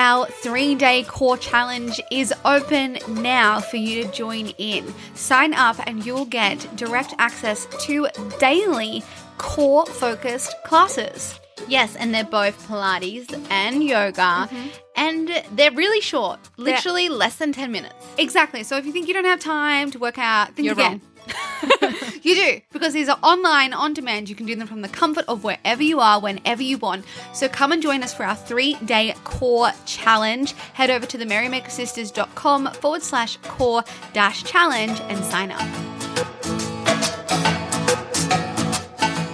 Our three day core challenge is open now for you to join in. Sign up and you'll get direct access to daily core focused classes. Yes, and they're both Pilates and yoga, Mm-hmm. and they're really short, literally less than 10 minutes. Exactly. So if you think you don't have time to work out, think You're again. you do because these are online on demand. You can do them from the comfort of wherever you are, whenever you want. So come and join us for our three day core challenge. Head over to the merrymakersisters.com forward slash core dash challenge and sign up.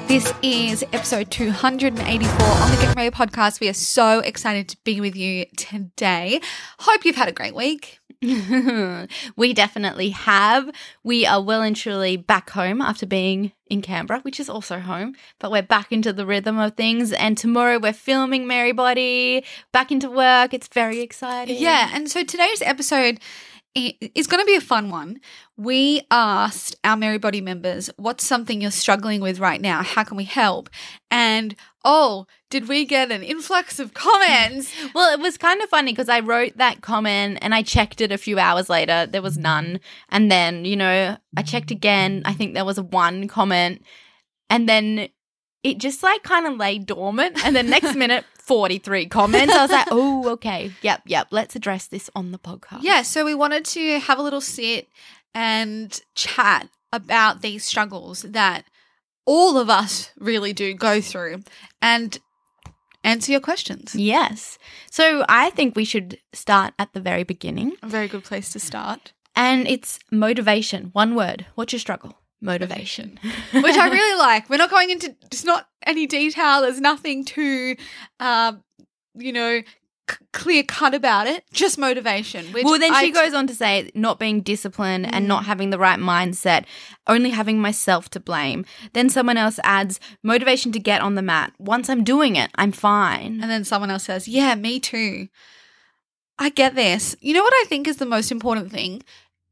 This is episode 284 on the Get Ready podcast. We are so excited to be with you today. Hope you've had a great week. we definitely have. We are well and truly back home after being in Canberra, which is also home, but we're back into the rhythm of things. And tomorrow we're filming Merrybody, back into work. It's very exciting. Yeah, and so today's episode i- is going to be a fun one. We asked our Merrybody members, what's something you're struggling with right now? How can we help? And oh, did we get an influx of comments? Well, it was kind of funny because I wrote that comment and I checked it a few hours later. There was mm-hmm. none. And then, you know, I checked again. I think there was one comment. And then it just like kind of lay dormant. And the next minute, 43 comments. I was like, oh, okay. Yep, yep. Let's address this on the podcast. yeah, so we wanted to have a little sit and chat about these struggles that all of us really do go through and answer your questions. Yes. So I think we should start at the very beginning. A very good place to start. And it's motivation. One word. What's your struggle? Motivation. which I really like. We're not going into it's not any detail. There's nothing too, um, you know, c- clear cut about it. Just motivation. Which well, then she I- goes on to say not being disciplined and not having the right mindset, only having myself to blame. Then someone else adds motivation to get on the mat. Once I'm doing it, I'm fine. and then someone else says, "Yeah, me too." I get this. You know what I think is the most important thing?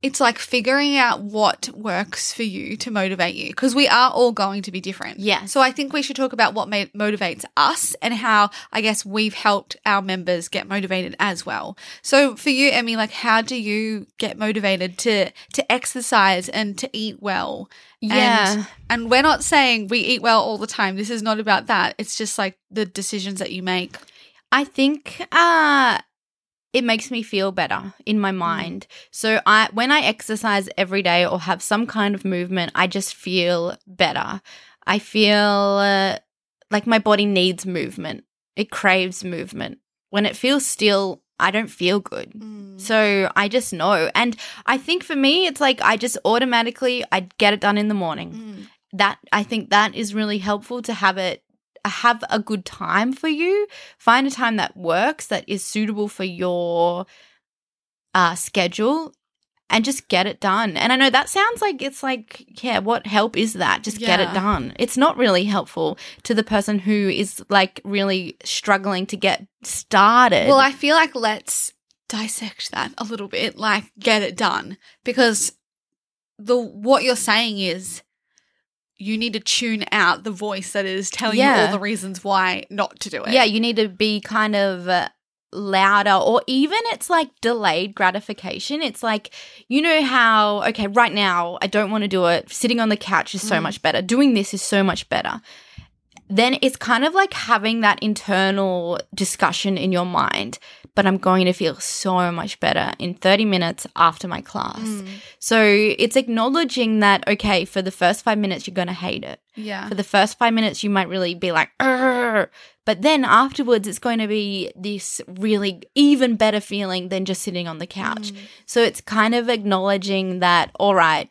It's like figuring out what works for you to motivate you because we are all going to be different. Yeah. So I think we should talk about what ma- motivates us and how I guess we've helped our members get motivated as well. So for you, Emmy, like how do you get motivated to to exercise and to eat well? Yeah. And, and we're not saying we eat well all the time. This is not about that. It's just like the decisions that you make. I think uh it makes me feel better in my mm. mind. So I when I exercise every day or have some kind of movement, I just feel better. I feel uh, like my body needs movement. It craves movement. When it feels still, I don't feel good. Mm. So I just know. And I think for me it's like I just automatically I get it done in the morning mm. that I think that is really helpful to have it have a good time for you. Find a time that works that is suitable for your uh schedule and just get it done. And I know that sounds like it's like yeah, what help is that? Just get it done. It's not really helpful to the person who is like really struggling to get started. Well, I feel like let's dissect that a little bit, like get it done. Because the what you're saying is you need to tune out the voice that is telling you all the reasons why not to do it. Yeah, you need to be kind of uh, louder, or even it's like delayed gratification. It's like, you know, how, okay, right now, I don't want to do it. Sitting on the couch is so much better. Doing this is so much better. Then it's kind of like having that internal discussion in your mind, but I'm going to feel so much better in 30 minutes after my class. Mm. So it's acknowledging that, okay, for the first five minutes, you're going to hate it Yeah. for the first five minutes you might really be like "Arr." but then afterwards it's going to be this really even better feeling than just sitting on the couch mm. so it's kind of acknowledging that all right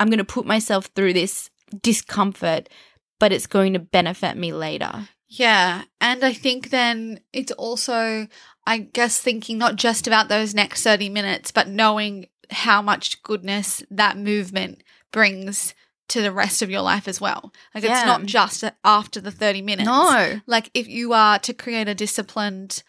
i'm going to put myself through this discomfort but it's going to benefit me later. Yeah. And I think then it's also, I guess, thinking not just about those next 30 minutes, but knowing how much goodness that movement brings to the rest of your life as well. Like Yeah. it's not just after the 30 minutes. No. Like if you are to create a disciplined,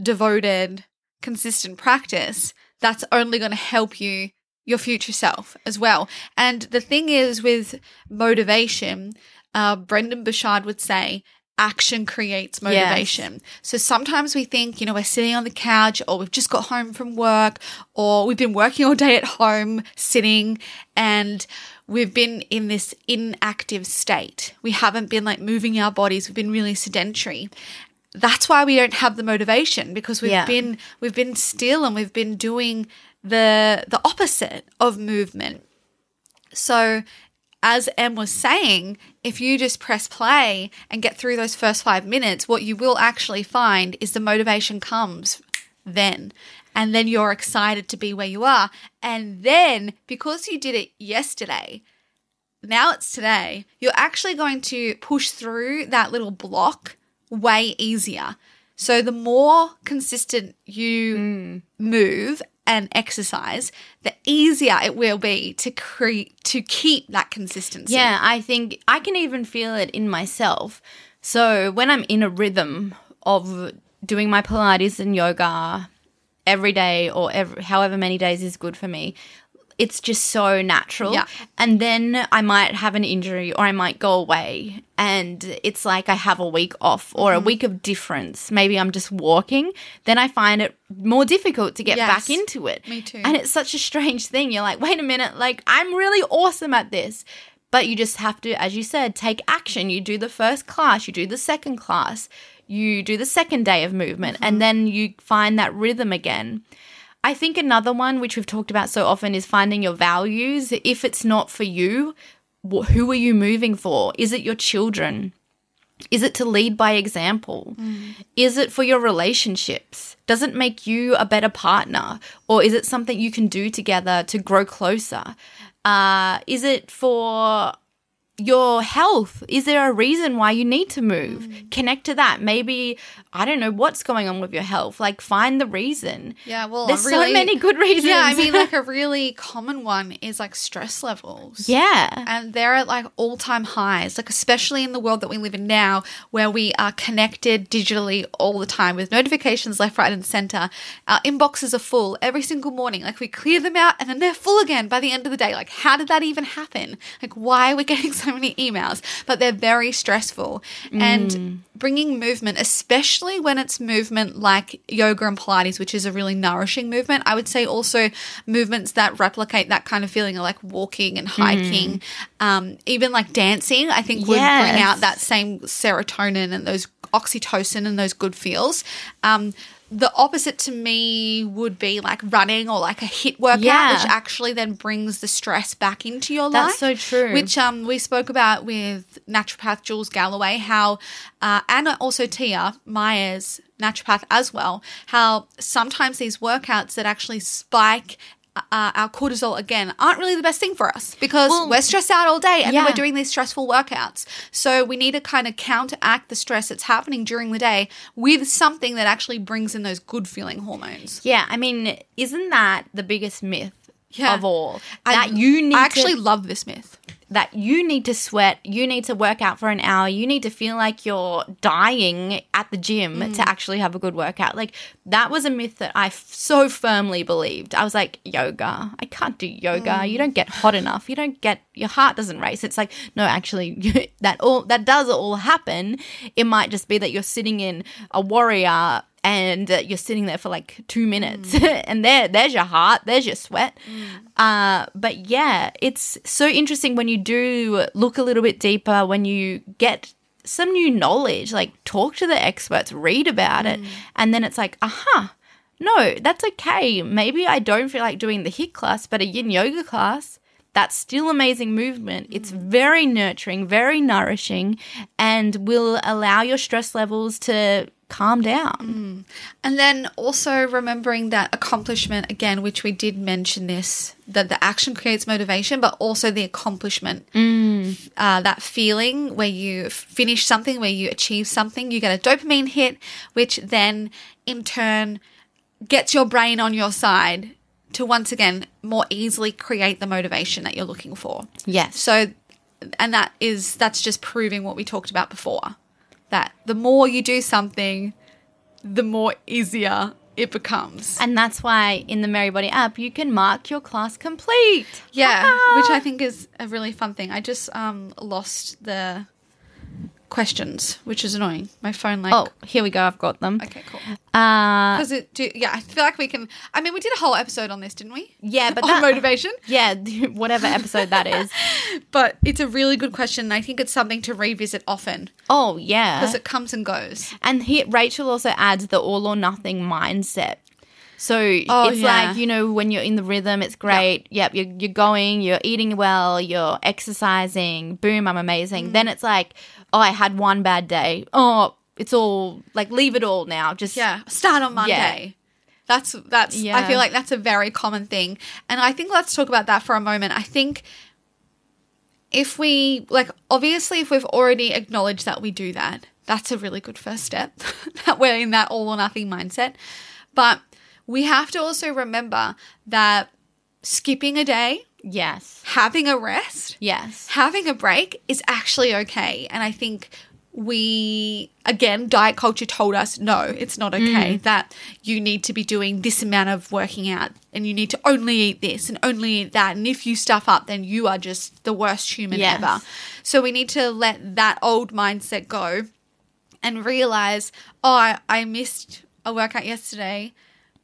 devoted, consistent practice, that's only going to help you your future self as well. And the thing is with motivation, uh, Brendon Burchard would say, action creates motivation. So sometimes we think, you know, we're sitting on the couch or we've just got home from work or we've been working all day at home sitting and we've been in this inactive state. We haven't been like moving our bodies. We've been really sedentary. That's why we don't have the motivation because we've Yeah. been we've been still and we've been doing the the opposite of movement. So, as Em was saying, if you just press play and get through those first five minutes, what you will actually find is the motivation comes then. And then you're excited to be where you are. And then, because you did it yesterday, now it's today, you're actually going to push through that little block way easier. So, the more consistent you mm. move and exercise, the easier it will be to create to keep that consistency. Yeah, I think I can even feel it in myself. So when I'm in a rhythm of doing my Pilates and yoga every day or every, however many days is good for me, it's just so natural. Yeah. And then I might have an injury or I might go away and it's like I have a week off or Mm-hmm. a week of difference. Maybe I'm just walking. Then I find it more difficult to get Yes. back into it. Me too. And it's such a strange thing. You're like, wait a minute, like I'm really awesome at this. But you just have to, as you said, take action. You do the first class, you do the second class, you do the second day of movement, and then you find that rhythm again. I think another one, which we've talked about so often, is finding your values. If it's not for you, who are you moving for? Is it your children? Is it to lead by example? Is it for your relationships? Does it make you a better partner? Or is it something you can do together to grow closer? Uh, is it for your health? Is there a reason why you need to move? Mm. Connect to that. Maybe, I don't know what's going on with your health. Like, find the reason. Yeah, well, There's really- so many good reasons. Yeah, I mean, like a really common one is like stress levels. yeah. And they're at like all time highs, like especially in the world that we live in now, where we are connected digitally all the time with notifications left, right, and center. Our inboxes are full every single morning. Like we clear them out and then they're full again by the end of the day. Like, how did that even happen? Like, why are we getting so many emails? But they're very stressful. And bringing movement, especially when it's movement like yoga and Pilates, which is a really nourishing movement, I would say also movements that replicate that kind of feeling, like walking and hiking, um, even like dancing, I think would bring out that same serotonin and those oxytocin and those good feels. Um, the opposite to me would be like running or like a HIIT workout, Yeah. which actually then brings the stress back into your life. That's so true. Which um, we spoke about with naturopath Jules Galloway, how, uh, and also Tia Myers, naturopath as well, how sometimes these workouts that actually spike uh, our cortisol again aren't really the best thing for us because Well, we're stressed out all day and then we're doing these stressful workouts. So we need to kind of counteract the stress that's happening during the day with something that actually brings in those good feeling hormones. Yeah, I mean, isn't that the biggest myth Yeah. of all? I- That you need I actually to, love this myth. That you need to sweat, you need to work out for an hour, you need to feel like you're dying at the gym Mm. to actually have a good workout. Like that was a myth that I f- so firmly believed. I was like, yoga, I can't do yoga. Mm. You don't get hot enough. You don't get your heart doesn't race. It's like no, actually, that all that does all happen. It might just be that you're sitting in a warrior and uh, you're sitting there for like two minutes. And there there's your heart there's your sweat. Uh, but yeah it's so interesting when you do look a little bit deeper when you get some new knowledge like talk to the experts read about it and then it's like aha no that's okay. Maybe i don't feel like doing the HIIT class but a yin yoga class that's still amazing movement. It's very nurturing, very nourishing, and will allow your stress levels to calm down. And then also remembering that accomplishment again, which we did mention this, that the action creates motivation, but also the accomplishment. Uh, that feeling where you finish something, where you achieve something, you get a dopamine hit, which then in turn gets your brain on your side to once again more easily create the motivation that you're looking for. Yes. So, and that is, that's just proving what we talked about before. That the more you do something, the more easier it becomes. And that's why in the Merrybody app, you can mark your class complete. yeah, which I think is a really fun thing. I just um lost the questions, which is annoying. My phone like Oh, here we go. I've got them. okay, cool. Uh, Because it do, yeah, I feel like we can I mean we did a whole episode on this, didn't we? yeah, but on that, motivation. yeah, whatever episode that is. But it's a really good question and I think it's something to revisit often Oh, yeah. because it comes and goes. And here, Rachel also adds the all or nothing mindset. So Oh, it's yeah. like, you know, when you're in the rhythm, it's great. Yep, you're, you're going, you're eating well, you're exercising. Boom, I'm amazing. Mm. Then it's like, oh, I had one bad day. Oh, it's all like, leave it all now. Just, Yeah, start on Monday. That's that's yeah. I feel like that's a very common thing. And I think let's talk about that for a moment. I think if we like obviously if we've already acknowledged that we do that, that's a really good first step. that we're in that all or nothing mindset. But we have to also remember that skipping a day, yes. having a rest, Yes. having a break is actually okay. And I think we, again, diet culture told us no, it's not okay, mm. that you need to be doing this amount of working out and you need to only eat this and only eat that. And if you stuff up, then you are just the worst human Yes. ever. So we need to let that old mindset go and realize, oh, I, I missed a workout yesterday.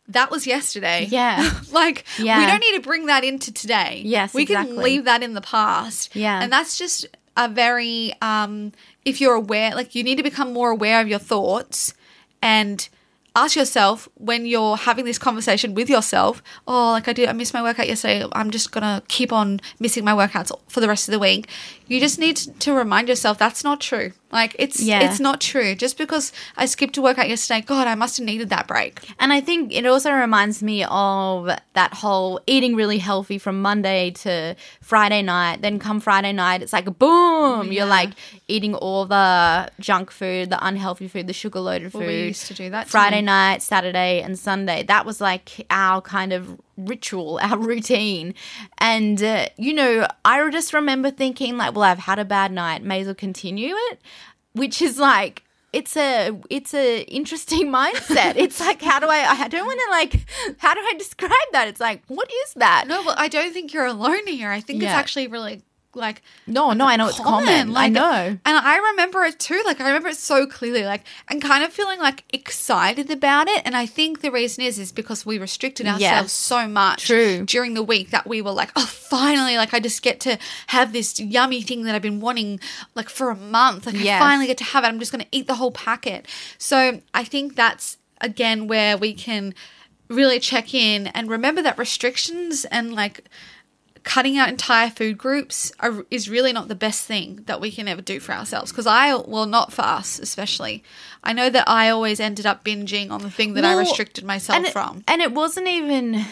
That was yesterday. Yeah. like Yeah. we don't need to bring that into today. Yes, we can leave that in the past. Yeah. and that's just a very um, if you're aware, like you need to become more aware of your thoughts and ask yourself when you're having this conversation with yourself. Oh, like I did, I missed my workout yesterday. I'm just gonna keep on missing my workouts for the rest of the week. You just need to remind yourself that's not true. Like it's Yeah. it's not true. Just because I skipped a workout yesterday, God, I must have needed that break. And I think it also reminds me of that whole eating really healthy from Monday to Friday night. Then come Friday night, it's like boom, you're like eating all the junk food, the unhealthy food, the sugar loaded food. Well, we used to do that too. Friday night, Saturday, and Sunday. That was like our kind of ritual, our routine. And, uh, you know, I just remember thinking, like, well, I've had a bad night, may as well continue it, which is like, it's a it's a interesting mindset. It's like how do I I don't want to like how do I describe that? It's like what is that? No, but I don't think you're alone here. I think it's actually really like No, no, I know it's common. I know. And I remember it too. Like I remember it so clearly. Like and kind of feeling like excited about it. And I think the reason is is because we restricted ourselves Yes. so much True. during the week that we were like, oh, finally, like I just get to have this yummy thing that I've been wanting like for a month. Like Yes. I finally get to have it. I'm just going to eat the whole packet. So I think that's again where we can really check in and remember that restrictions and like cutting out entire food groups are, is really not the best thing that we can ever do for ourselves because i well not for us especially i know that i always ended up binging on the thing that i restricted myself and it, from And it wasn't even.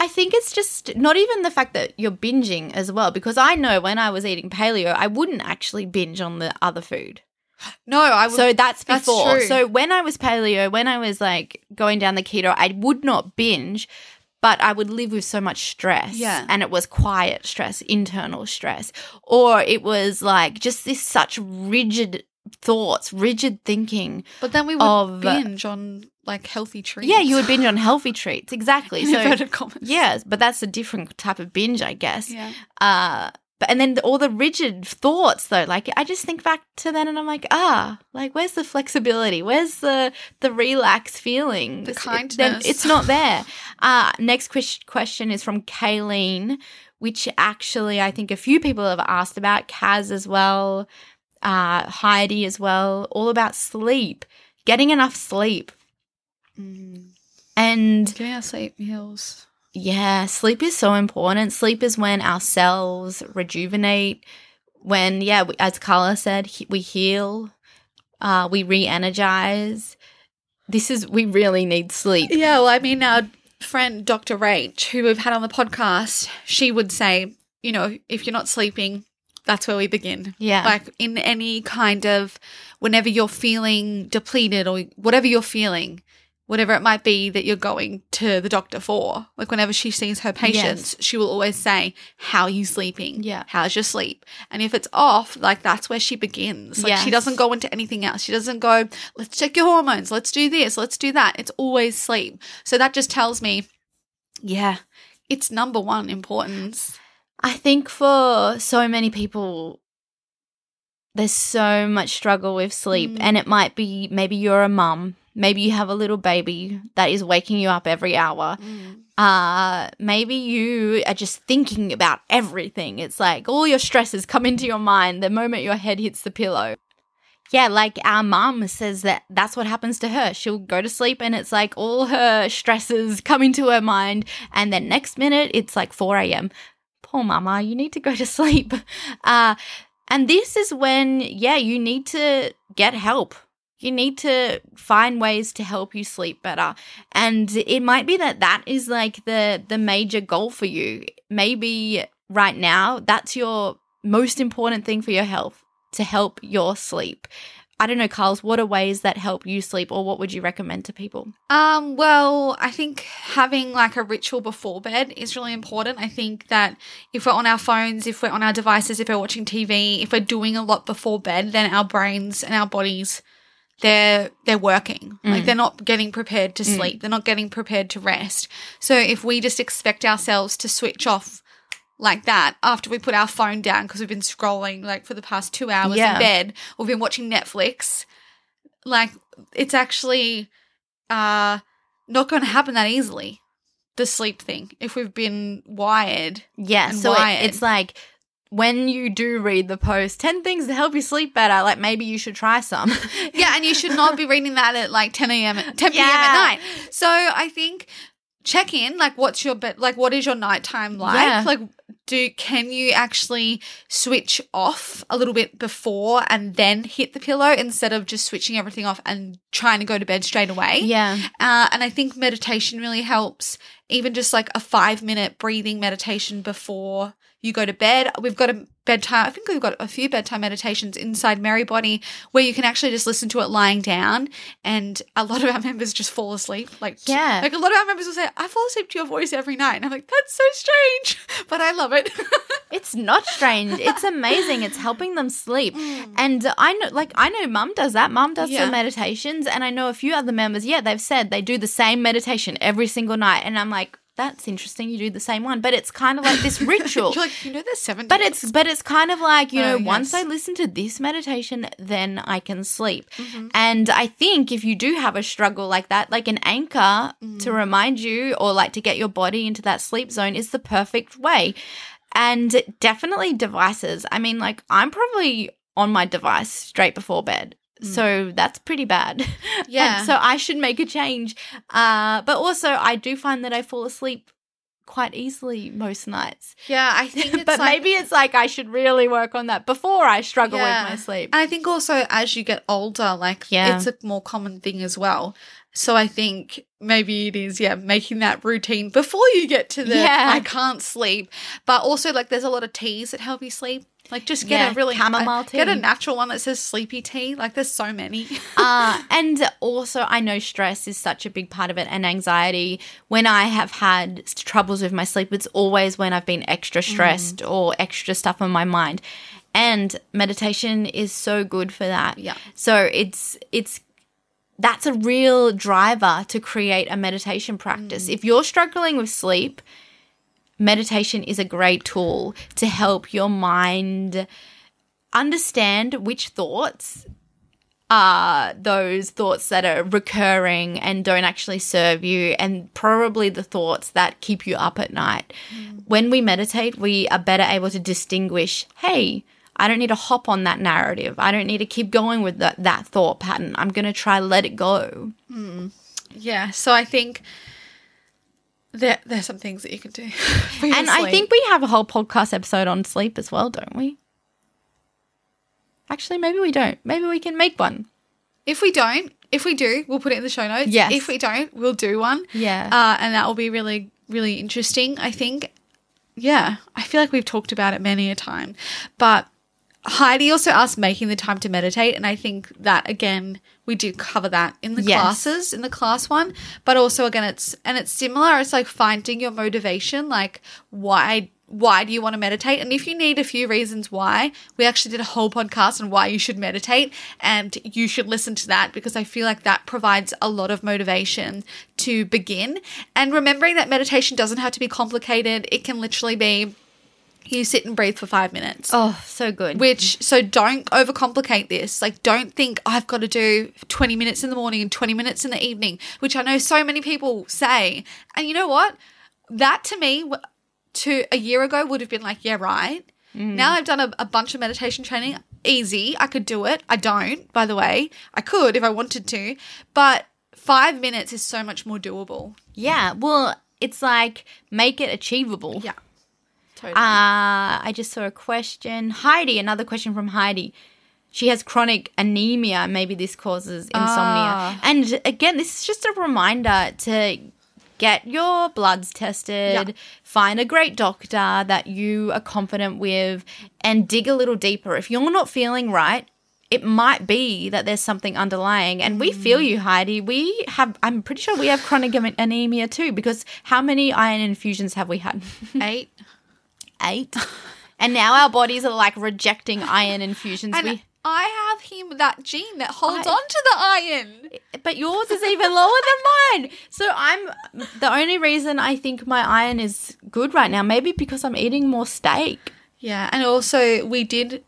I think it's just not even the fact that you're binging as well, because I know when I was eating paleo, I wouldn't actually binge on the other food. no i would So that's That's before. true. So when I was paleo, when I was like going down the keto, I would not binge, but I would live with so much stress. Yeah. And it was quiet stress, internal stress. Or it was like just this such rigid thoughts, rigid thinking. but then we would of- binge on like healthy treats Yeah, you would binge on healthy treats. Exactly. so inverted commas Yes, but that's a different type of binge, I guess. yeah Uh, but and then the, all the rigid thoughts, though, like I just think back to then, and I'm like, ah, like where's the flexibility? Where's the the relaxed feeling? The It's- it- then kindness. it's not there. uh, next ques- question is from Kayleen, which actually I think a few people have asked about. Kaz as well, uh, Heidi as well, all about sleep, getting enough sleep, mm. and getting our sleep meals yeah, sleep is so important. Sleep is when our cells rejuvenate. When, yeah, we- as Carla said, he- we heal. Uh, we re energize. This is, we really need sleep. Yeah, well, I mean, our friend Dr. Rach, who we've had on the podcast, she would say, you know, if you're not sleeping, that's where we begin. Yeah. Like in any kind of, whenever you're feeling depleted or whatever you're feeling, whatever it might be that you're going to the doctor for, like whenever she sees her patients, she will always say, How are you sleeping? Yeah. How's your sleep? And if it's off, like that's where she begins. Like she doesn't go into anything else. She doesn't go, Let's check your hormones. Let's do this. Let's do that. It's always sleep. So that just tells me, yeah, it's number one importance. I think for so many people, there's so much struggle with sleep, Mm. and it might be maybe you're a mum, maybe you have a little baby that is waking you up every hour. Uh, maybe you are just thinking about everything. It's like all your stresses come into your mind the moment your head hits the pillow. Yeah, like our mum says that that's what happens to her. She'll go to sleep and it's like all her stresses come into her mind. And then next minute, it's like 4 a.m. Poor mama, you need to go to sleep. Uh, and this is when, yeah, you need to get help. You need to find ways to help you sleep better. And it might be that that is like the the major goal for you. Maybe right now that's your most important thing for your health to help your sleep. I don't know, Carls, what are ways that help you sleep or what would you recommend to people? Um, well, I think having like a ritual before bed is really important. I think that if we're on our phones, if we're on our devices, if we're watching TV, if we're doing a lot before bed, then our brains and our bodies they're they're working. Like they're not getting prepared to sleep. They're not getting prepared to rest. So if we just expect ourselves to switch off like that after we put our phone down because we've been scrolling like for the past 2 hours Yeah. in bed or we've been watching Netflix, like it's actually uh not going to happen that easily. The sleep thing, if we've been wired. Yeah, so it, it's like when you do read the post, 10 things to help you sleep better, like maybe you should try some. Yeah, and you should not be reading that at like 10 a.m. 10 p.m. Yeah. at night. So I think check in, like what's your bed, like what is your nighttime like? Yeah. Like, do can you actually switch off a little bit before and then hit the pillow instead of just switching everything off and trying to go to bed straight away? yeah. Uh, and I think meditation really helps, even just like a five minute breathing meditation before you go to bed. We've got a bedtime, I think we've got a few bedtime meditations inside Merrybody where you can actually just listen to it lying down. And a lot of our members just fall asleep. Like, Yeah. like a lot of our members will say, I fall asleep to your voice every night. And I'm like, that's so strange, but I love it. It's not strange. It's amazing. It's helping them sleep. Mm. And I know, like, I know mum does that. Mum does Yeah. some meditations. And I know a few other members, yeah, they've said they do the same meditation every single night. And I'm like, that's interesting. You do the same one. But it's kind of like this ritual. Like, you know, there's seven. But it's but it's kind of like you know Oh, once. I listen to this meditation, then I can sleep. Mm-hmm. And I think if you do have a struggle like that, like an anchor Mm. to remind you or like to get your body into that sleep zone is the perfect way. And definitely devices. I mean, like I'm probably on my device straight before bed. So that's pretty bad. And Mm. Yeah. so I should make a change. Uh, but also, I do find that I fall asleep quite easily most nights yeah, I think it's but like- maybe it's like I should really work on that before I struggle Yeah. with my sleep. And I think also as you get older, like Yeah. it's a more common thing as well. So I think maybe it is, yeah, making that routine before you get to the Yeah. I can't sleep. But also like there's a lot of teas that help you sleep. Like just get Yeah, a really chamomile uh, Get a natural one that says sleepy tea. Like there's so many. uh, and also, I know stress is such a big part of it and anxiety. When I have had troubles with my sleep, it's always when I've been extra stressed or extra stuff on my mind. And meditation is so good for that. Yeah. So it's, it's, that's a real driver to create a meditation practice. If you're struggling with sleep, meditation is a great tool to help your mind understand which thoughts are those thoughts that are recurring and don't actually serve you, and probably the thoughts that keep you up at night. Mm. When we meditate, we are better able to distinguish hey, I don't need to hop on that narrative. I don't need to keep going with that, that thought pattern. I'm going to try let it go. Mm. yeah. So I think there there's some things that you can do. And I think we have a whole podcast episode on sleep as well, don't we? Actually, maybe we don't. Maybe we can make one. If we don't, if we do, we'll put it in the show notes. Yes. If we don't, we'll do one. Yeah. Uh, and that will be really, really interesting, I think. Yeah. I feel like we've talked about it many a time. But Heidi also asked making the time to meditate. And I think that, again, we do cover that in the Yes. classes, in the class one. But also, again, it's, and it's similar. It's like finding your motivation. Like, why why do you want to meditate? And if you need a few reasons why, we actually did a whole podcast on why you should meditate, and you should listen to that because I feel like that provides a lot of motivation to begin. And remembering that meditation doesn't have to be complicated, it can literally be you sit and breathe for five minutes. oh, so good. Which, so don't overcomplicate this. Like, don't think I've got to do 20 minutes in the morning and 20 minutes in the evening, which I know so many people say. And you know what? That to me, to a year ago, would have been like, yeah, right. Mm. Now I've done a, a bunch of meditation training. Easy. I could do it. I don't, by the way. I could if I wanted to. But five minutes is so much more doable. yeah. Well, it's like make it achievable. Yeah. Totally. Uh, I just saw a question. Heidi, another question from Heidi. She has chronic anemia. Maybe this causes insomnia. Ah. And again, this is just a reminder to get your bloods tested, Yeah. find a great doctor that you are confident with, and dig a little deeper. If you're not feeling right, it might be that there's something underlying. And we feel you, Heidi. We have, I'm pretty sure we have chronic anemia too, because how many iron infusions have we had? Eight. Eight. and now our bodies are like rejecting iron infusions. And we, I have him that gene that holds I- on to the iron. but yours is even lower than mine. So I'm the only reason I think my iron is good right now. Maybe because I'm eating more steak. Yeah, and also we did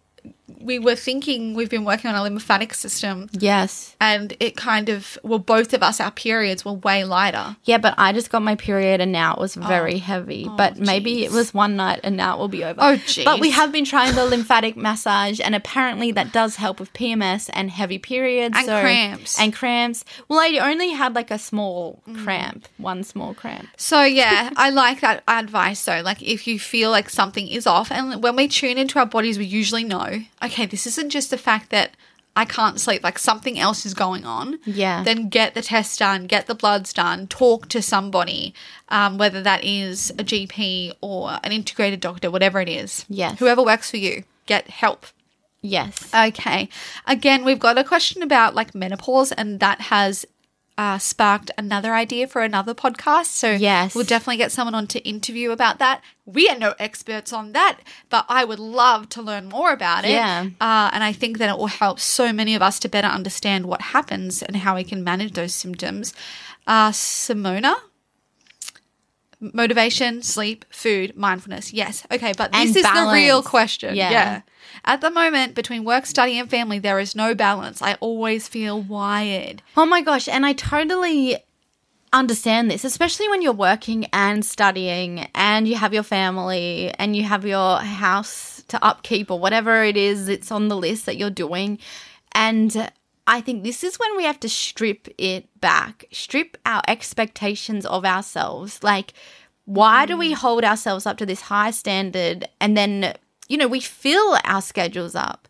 we were thinking we've been working on a lymphatic system Yes. and it kind of well both of us our periods were way lighter. Yeah, but I just got my period and now it was oh. very heavy. Oh, but maybe it was one night and now it will be over. Oh, jeez. But we have been trying the lymphatic massage and apparently that does help with PMS and heavy periods. And cramps. And cramps. Well, I only had like a small mm. cramp, one small cramp. So yeah, I like that advice though. Like if you feel like something is off and when we tune into our bodies we usually know, okay, this isn't just the fact that I can't sleep, like something else is going on. Yeah. Then get the test done, get the bloods done, talk to somebody, um, whether that is a GP or an integrated doctor, whatever it is. Yes. Whoever works for you, get help. Yes. Okay. Again, we've got a question about like menopause, and that has uh, sparked another idea for another podcast. So Yes. we'll definitely get someone on to interview about that. We are no experts on that, but I would love to learn more about it. Yeah. Uh, and I think that it will help so many of us to better understand what happens and how we can manage those symptoms. Uh, Simona. Motivation, sleep, food, mindfulness. Yes. Okay. But this And is the real question. Yeah. yeah. At the moment, between work, study, and family, there is no balance. I always feel wired. Oh my gosh, and I totally understand this, especially when you're working and studying and you have your family and you have your house to upkeep or whatever it is it's on the list that you're doing. And I think this is when we have to strip it back, strip our expectations of ourselves. Like, why do we mm. hold ourselves up to this high standard and then, you know, we fill our schedules up?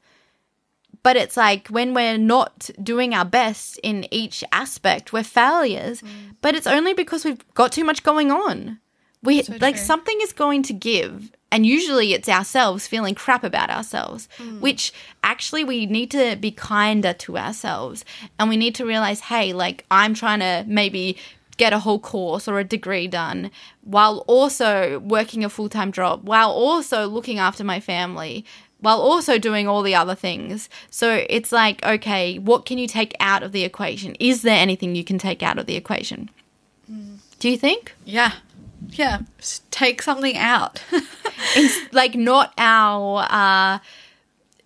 but it's like when we're not doing our best in each aspect, we're failures. Mm. But it's only because we've got too much going on. We like true. something is going to give, and usually it's ourselves feeling crap about ourselves, mm. which actually we need to be kinder to ourselves, and we need to realize, hey, like I'm trying to maybe get a whole course or a degree done while also working a full-time job while also looking after my family while also doing all the other things. So it's like, okay, what can you take out of the equation? Is there anything you can take out of the equation? Mm. Do you think? Yeah. Yeah. Take something out. It's like not our uh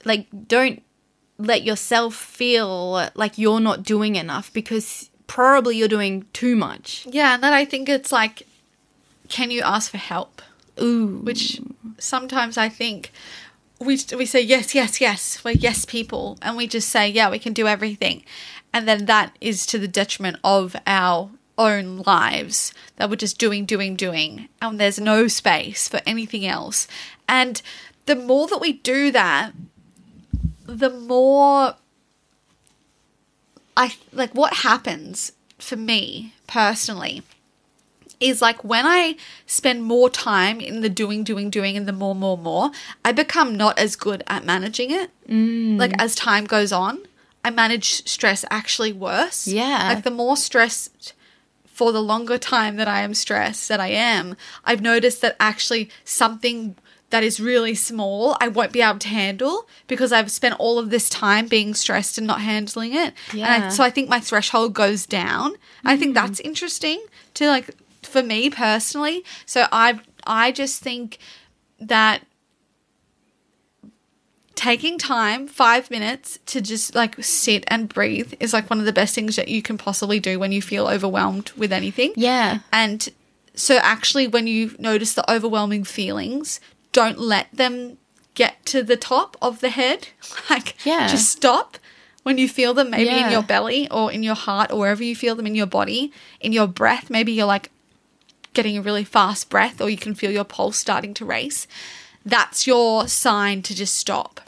like don't let yourself feel like you're not doing enough because probably you're doing too much. yeah. And then I think it's like, can you ask for help? Ooh. Which sometimes I think we, we say, yes, yes, yes. We're yes people. And we just say, yeah, we can do everything. And then that is to the detriment of our own lives that we're just doing, doing, doing. And there's no space for anything else. And the more that we do that, the more I like what happens for me personally is like when I spend more time in the doing, doing, doing, and the more, more, more, I become not as good at managing it. Mm. Like as time goes on, I manage stress actually worse. Yeah. Like the more stressed for the longer time that I am stressed that I am, I've noticed that actually something that is really small I won't be able to handle because I've spent all of this time being stressed and not handling it. Yeah. And I, so I think my threshold goes down. Mm. I think that's interesting to like for me personally. So I I just think that taking time, five minutes to just like sit and breathe is like one of the best things that you can possibly do when you feel overwhelmed with anything. Yeah. And so, actually, when you notice the overwhelming feelings, don't let them get to the top of the head. Like, Yeah. just stop when you feel them, maybe in your belly or in your heart or wherever you feel them in your body, in your breath. Maybe you're like getting a really fast breath or you can feel your pulse starting to race. That's your sign to just stop.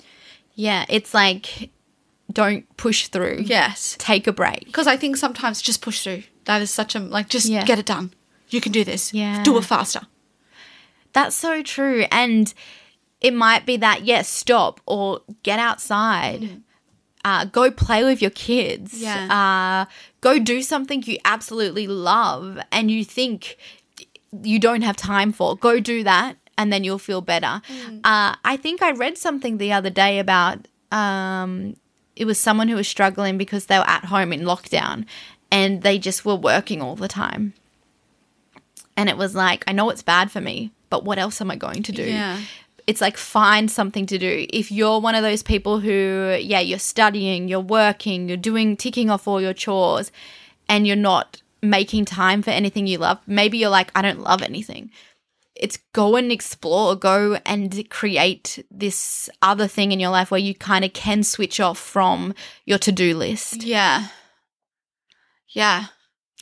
Yeah. It's like, don't push through. Yes. Take a break. Because I think sometimes just push through. That is such a, like, just Yeah. get it done. You can do this. Yeah. Do it faster. That's so true. And it might be that, yes, stop or get outside. Uh, go play with your kids. Yeah. Uh, go do something you absolutely love and you think you don't have time for. Go do that and then you'll feel better. Uh, I think I read something the other day about um, it was someone who was struggling because they were at home in lockdown and they just were working all the time. And it was like, I know it's bad for me, but what else am I going to do? Yeah. It's like find something to do. If you're one of those people who, yeah, you're studying, you're working, you're doing ticking off all your chores, and you're not making time for anything you love, maybe you're like, I don't love anything. It's go and explore, go and create this other thing in your life where you kind of can switch off from your to do list. Yeah. Yeah.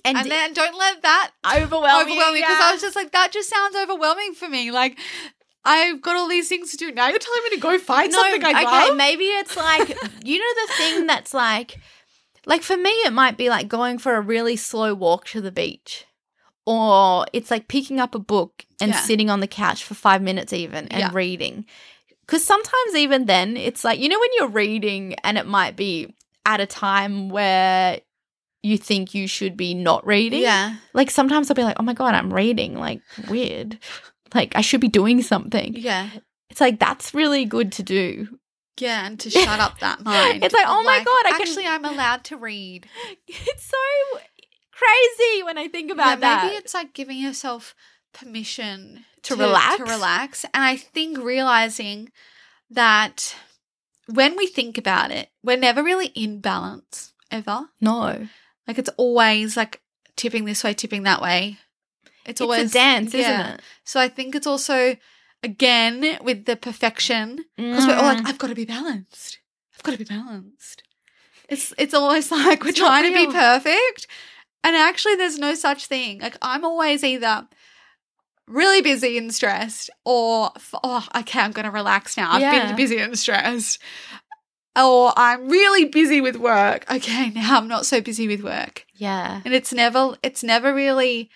And, And then don't let that overwhelm you, overwhelm me because yeah. I was just like, that just sounds overwhelming for me. Like, I've got all these things to do. Now you're telling me to go find something I okay, love. maybe it's like you know the thing that's like like for me it might be like going for a really slow walk to the beach. Or it's like picking up a book and Yeah. sitting on the couch for 5 minutes even and Yeah. reading. Cuz sometimes even then it's like you know when you're reading and it might be at a time where you think you should be not reading. Yeah. Like sometimes I'll be like, "Oh my god, I'm reading." Like weird. Like I should be doing something. Yeah. It's like that's really good to do. Yeah. And to shut up that mind. It's like, oh my God, I can- actually, I'm allowed to read. It's so crazy when I think about yeah, that. Maybe it's like giving yourself permission To relax? To relax. And I think realizing that when we think about it, we're never really in balance ever. no, Like it's always like tipping this way, tipping that way. It's, it's always a dance, yeah. isn't it? So I think it's also again with the perfection because we're all like, Mm. I've got to be balanced. I've got to be balanced. It's it's always like we're It's trying to be perfect, and actually, there's no such thing. Like I'm always either really busy and stressed, or oh, okay, I'm going to relax now. I've Yeah. been busy and stressed. Or I'm really busy with work. Okay, now I'm not so busy with work. Yeah. And it's never it's never really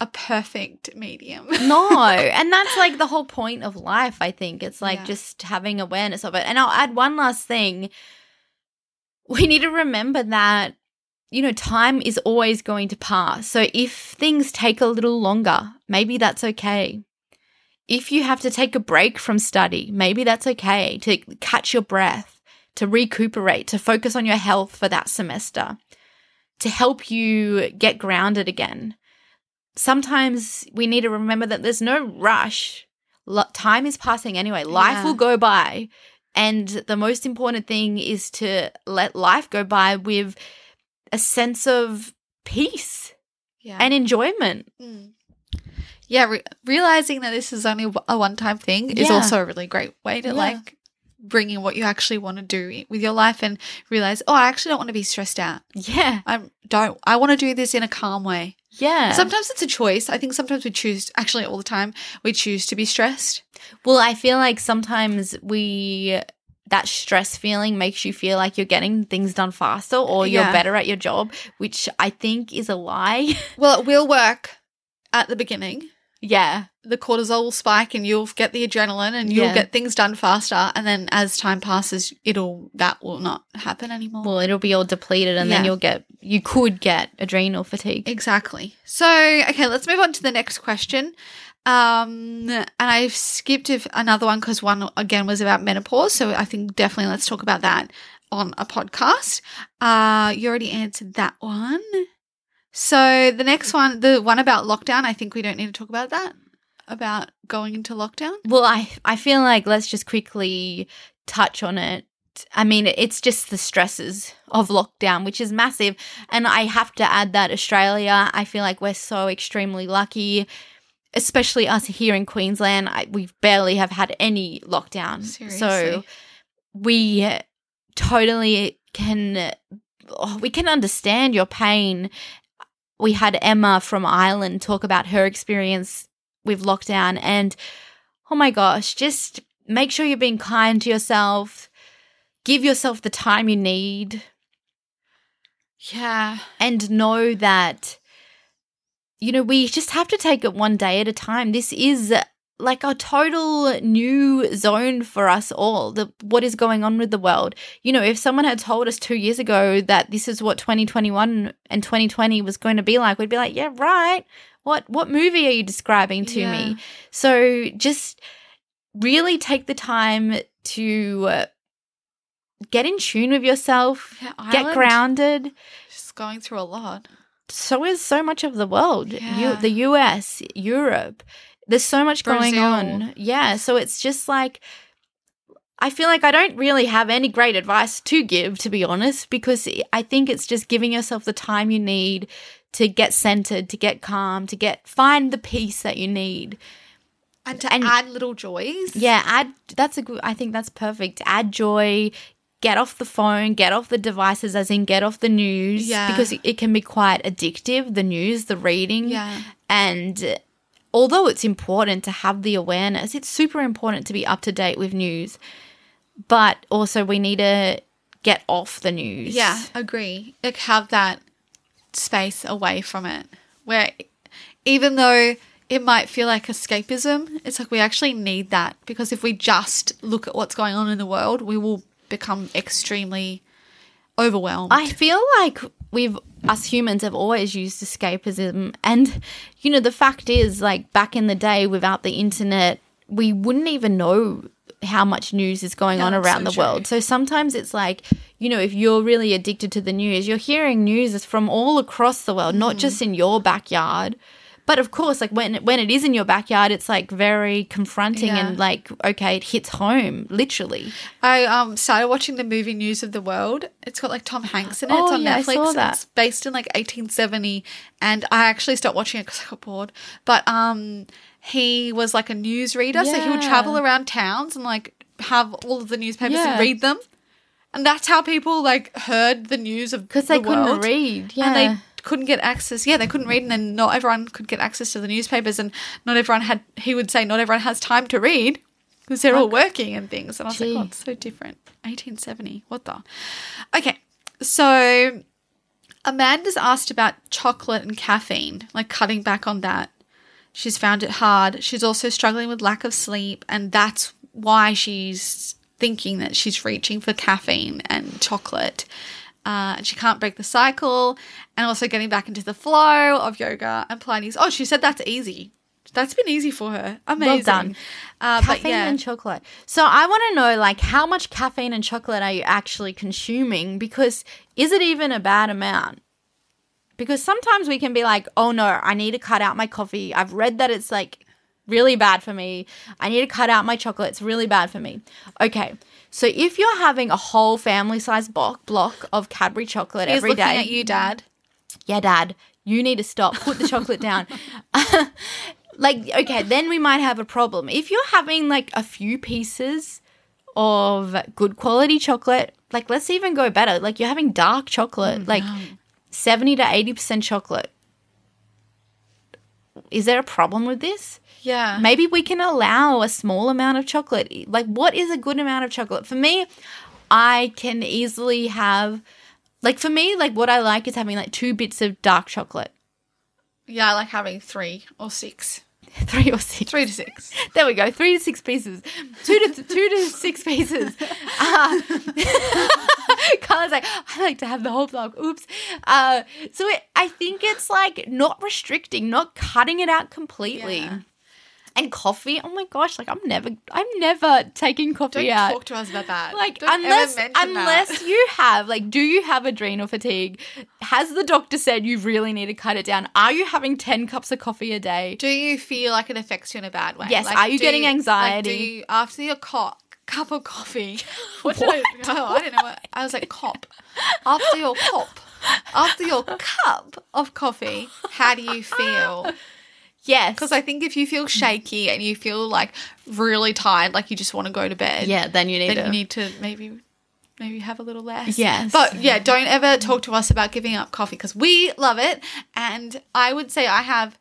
a perfect medium. No, and that's like the whole point of life, I think. It's like Yeah. just having awareness of it. And I'll add one last thing. We need to remember that, you know, time is always going to pass. So if things take a little longer, maybe that's okay. If you have to take a break from study, maybe that's okay to catch your breath, to recuperate, to focus on your health for that semester, to help you get grounded again sometimes we need to remember that there's no rush. Time is passing anyway. Life Yeah. will go by. And the most important thing is to let life go by with a sense of peace Yeah. and enjoyment. Mm. Yeah, re- realizing that this is only a one time thing is also a really great way to Yeah. like bring in what you actually want to do with your life and realize, oh, I actually don't want to be stressed out. Yeah. I don't. I want to do this in a calm way. Yeah. Sometimes it's a choice. I think sometimes we choose, actually, all the time, we choose to be stressed. well, I feel like sometimes we that stress feeling makes you feel like you're getting things done faster or you're Yeah. better at your job, which I think is a lie. Well, it will work at the beginning. yeah. The cortisol will spike and you'll get the adrenaline and you'll Yeah. get things done faster. And then as time passes, it'll that will not happen anymore. Well, it'll be all depleted and then you'll get you could get adrenal fatigue. Exactly. So, okay, let's move on to the next question. Um, and I've skipped another one because one again was about menopause. So I think definitely let's talk about that on a podcast. Uh, you already answered that one. So the next one, the one about lockdown, I think we don't need to talk about that. About going into lockdown. Well, I I feel like let's just quickly touch on it. I mean, it's just the stresses of lockdown, which is massive. And I have to add that Australia, I feel like we're so extremely lucky, especially us here in Queensland. I, we barely have had any lockdown. So we totally can oh, we can understand your pain. We had Emma from Ireland talk about her experience with lockdown and oh my gosh, just make sure you're being kind to yourself. Give yourself the time you need Yeah. and know that you know we just have to take it one day at a time. This is like a total new zone for us all the what is going on with the world. You know if someone had told us 2 years ago that this is what 2021 and 2020 was going to be like we'd be like yeah right. What what movie are you describing to Yeah. me so just really take the time to uh, get in tune with yourself Yeah, get grounded. Just going through a lot. So is so much of the world. Yeah. You, the US, Europe. There's so much going on. Yeah. So it's just like, I feel like I don't really have any great advice to give, to be honest, because I think it's just giving yourself the time you need to get centered, to get calm, to get find the peace that you need. And to And- add little joys. Yeah, add that's a good I think that's perfect. Add joy, get off the phone, get off the devices as in get off the news Yeah. because it, can be quite addictive, the news, the reading. Yeah. And although it's important to have the awareness, it's super important to be up to date with news. But also we need to get off the news. Yeah, agree. Like have that space away from it. Where even though it might feel like escapism, it's like we actually need that because if we just look at what's going on in the world, we will become extremely overwhelmed. I feel like we've us humans have always used escapism and you know the fact is like back in the day without the internet we wouldn't even know how much news is going Yeah, on around so the true. world. So sometimes it's like, you know, if you're really addicted to the news, you're hearing news from all across the world, Mm. not just in your backyard. But of course, like when when it is in your backyard, it's like very confronting Yeah. and like okay, it hits home literally. I um started watching the movie News of the World. It's got like Tom Hanks in it. Oh, it's on yeah, I saw that. It's based in like 1870, and I actually stopped watching it because I got bored. But um, he was like a news newsreader, so he would travel around towns and like have all of the newspapers Yeah. and read them, and that's how people like heard the news of the. Because they the couldn't read. Yeah. And they couldn't get access. Yeah, they couldn't read, and then not everyone could get access to the newspapers, and not everyone had. He would say not everyone has time to read because they're all working and things. And I was Gee. like, oh, it's so different. 1870. What the? Okay, so Amanda's asked about chocolate and caffeine, like cutting back on that. She's found it hard. She's also struggling with lack of sleep, and that's why she's thinking that she's reaching for caffeine and chocolate. Uh, and she can't break the cycle, and also getting back into the flow of yoga and Pilates. Oh, she said that's easy. That's been easy for her. Amazing. done. Uh, but caffeine yeah, and chocolate. So I want to know like how much caffeine and chocolate are you actually consuming because is it even a bad amount? Because sometimes we can be like, "Oh no, I need to cut out my coffee. I've read that it's like really bad for me. I need to cut out my chocolate. It's really bad for me." Okay. So if you're having a whole family-sized block block of Cadbury chocolate every day, he's every looking day, at you, Dad. yeah, dad, you need to stop. Put the chocolate down. like, okay, then we might have a problem. If you're having like a few pieces of good quality chocolate, like let's even go better. Like you're having dark chocolate, mm, like 70 to 80% chocolate. is there a problem with this? Yeah. Maybe we can allow a small amount of chocolate. Like, what is a good amount of chocolate? For me, I can easily have, like, for me, like, what I like is having like two bits of dark chocolate, Yeah, I like having three or six. three or six. Three to six. There we go, three to six pieces, two to two to six pieces. Uh, Carla's like, I like to have the whole block. Oops. Uh, so it, I think it's like not restricting, not cutting it out completely. Yeah. And coffee, oh my gosh, like I'm never, I'm never taking coffee Don't out. talk to us about that. like Don't unless unless that. you have like do you have adrenal fatigue has the doctor said you really need to cut it down are you having 10 cups of coffee a day Do you feel like it affects you in a bad way? Yes, are you getting Like, anxiety? do you, after your cup of coffee? What? Did I, oh, I don't know. What, I was like cop. After your cop, after your cup of coffee, how do you feel? Yes Because I think if you feel shaky and you feel like really tired, like you just want to go to bed, yeah then you need then to you need to maybe maybe have a little less. Yes. But yeah, don't ever talk to us about giving up coffee because we love it. And I would say I have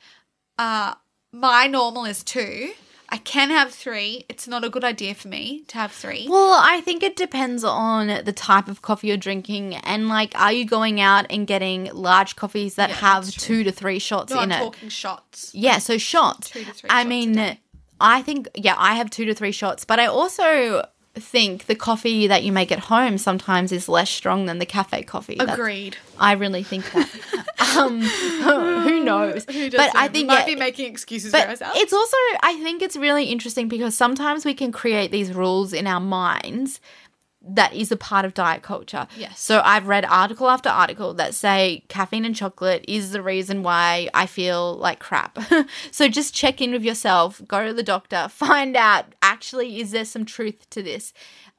uh my normal is two. I can have three. It's not a good idea for me to have three. well, I think it depends on the type of coffee you're drinking, and like, are you going out and getting large coffees that Yeah, have two to three shots no, in I'm it? talking shots. Yeah, so shots. Two to three I mean. I think yeah, I have two to three shots, but I also think the coffee that you make at home sometimes is less strong than the cafe coffee. That's- Agreed. I really think that. um, who knows? Who but I think might yeah, be making excuses for ourselves. it's also I think it's really interesting because sometimes we can create these rules in our minds that is a part of diet culture. Yes. So I've read article after article that say caffeine and chocolate is the reason why I feel like crap. so just check in with yourself, go to the doctor, find out actually is there some truth to this?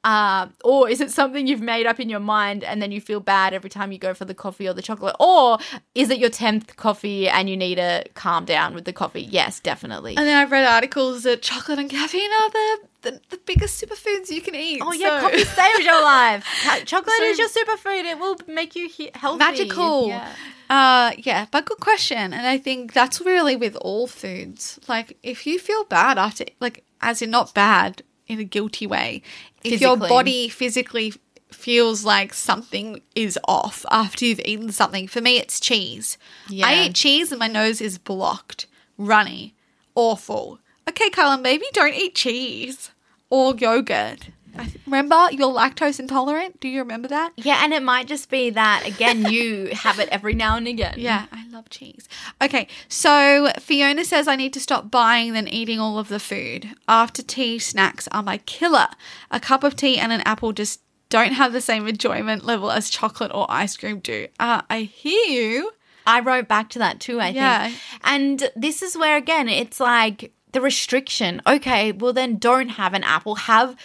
Uh, or is it something you've made up in your mind and then you feel bad every time you go for the coffee or the chocolate? Or is it your 10th coffee and you need to calm down with the coffee? Yes, definitely. and then I've read articles that chocolate and caffeine are the, the, the biggest superfoods you can eat. Oh yeah, so- coffee saves your life. Chocolate So- is your superfood. It will make you he- healthy. magical. Yeah. Uh yeah, but good question. And I think that's really with all foods. Like if you feel bad after like as in not bad in a guilty way. If your Physically. body physically feels like something is off after you've eaten something, for me it's cheese. Yeah. I eat cheese and my nose is blocked, runny, awful. Okay, Carla, maybe don't eat cheese or yogurt. I- Remember, you're lactose intolerant. Do you remember that? Yeah, and it might just be that again you have it every now and again. Yeah, I love cheese. Okay, so Fiona says I need to stop buying then eating all of the food. After tea snacks are my killer. A cup of tea and an apple just don't have the same enjoyment level as chocolate or ice cream do. Uh, I hear you. I wrote back to that too, I Yeah. think. And this is where again it's like the restriction. Okay, well then don't have an apple. Have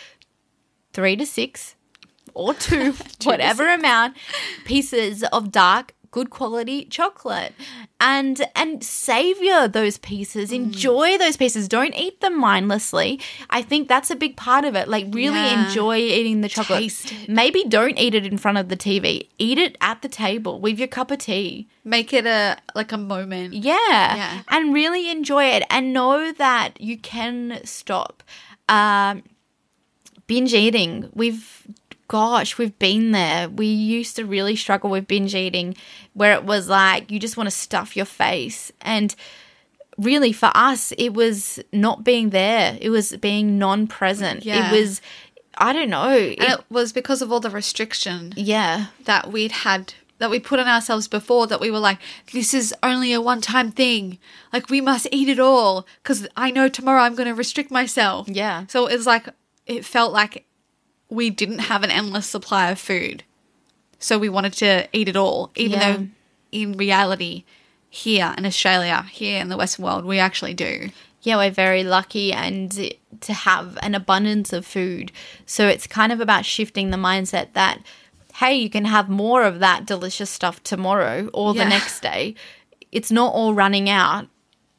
three to six or two, whatever amount, pieces of dark, good quality chocolate. And and savor those pieces. Mm. Enjoy those pieces. Don't eat them mindlessly. I think that's a big part of it. Like really Yeah. enjoy eating the chocolate. Maybe don't eat it in front of the TV. Eat it at the table with your cup of tea. Make it a like a moment. Yeah. Yeah. And really enjoy it and know that you can stop. Um, binge eating. We've, gosh, we've been there. We used to really struggle with binge eating where it was like you just want to stuff your face. And really for us, it was not being there, it was being non present. Yeah. It was, I don't know. And It- it was because of all the restriction yeah. that we'd had that we put on ourselves before that we were like this is only a one time thing like we must eat it all because i know tomorrow i'm going to restrict myself Yeah. so it was like it felt like we didn't have an endless supply of food so we wanted to eat it all even Yeah. though in reality here in australia here in the western world we actually do yeah, we're very lucky and to have an abundance of food. So it's kind of about shifting the mindset that, hey, you can have more of that delicious stuff tomorrow or Yeah. the next day. It's not all running out.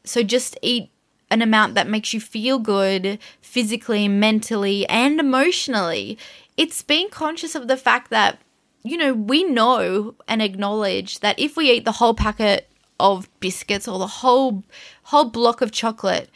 So just eat an amount that makes you feel good physically, mentally, and emotionally. It's being conscious of the fact that, you know, we know and acknowledge that if we eat the whole packet of biscuits or the whole whole block of chocolate,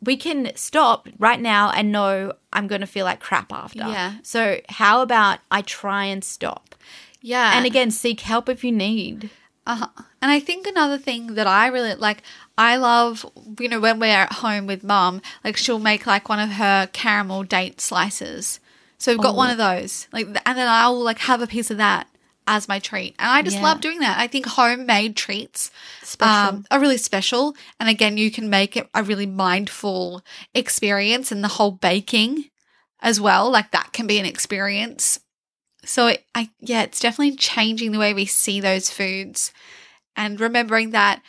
we can stop right now and know I'm going to feel like crap after. Yeah. So how about I try and stop? Yeah. And again, seek help if you need. Uh-huh. And I think another thing that I really like, I love, you know, when we're at home with mum, like she'll make like one of her caramel date slices. So we've got one of those, like, and then I'll like have a piece of that as my treat. And I just Yeah. love doing that. I think homemade treats um, are really special. And again, you can make it a really mindful experience and the whole baking as well. Like that can be an experience. So it, I, yeah, it's definitely changing the way we see those foods and remembering that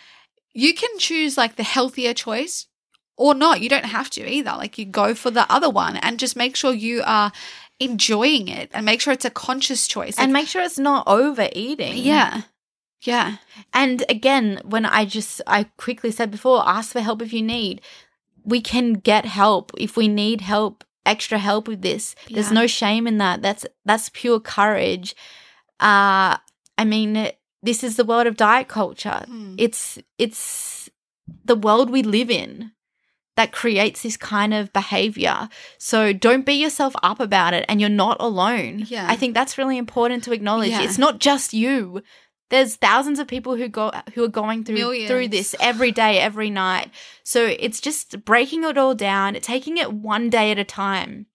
you can choose like the healthier choice or not. You don't have to either. Like you go for the other one and just make sure you are enjoying it and make sure it's a conscious choice. and make sure it's not overeating. yeah. Yeah. And again, when I just, I quickly said before, ask for help if you need. We can get help if we need help, extra help with this. There's Yeah. no shame in that. That's that's pure courage. Uh I mean, this is the world of diet culture. Mm. It's it's the world we live in that creates this kind of behavior. So don't beat yourself up about it and you're not alone. Yeah. I think that's really important to acknowledge. Yeah. It's not just you. There's thousands of people who go who are going through through this every day, every night. So it's just breaking it all down, taking it one day at a time.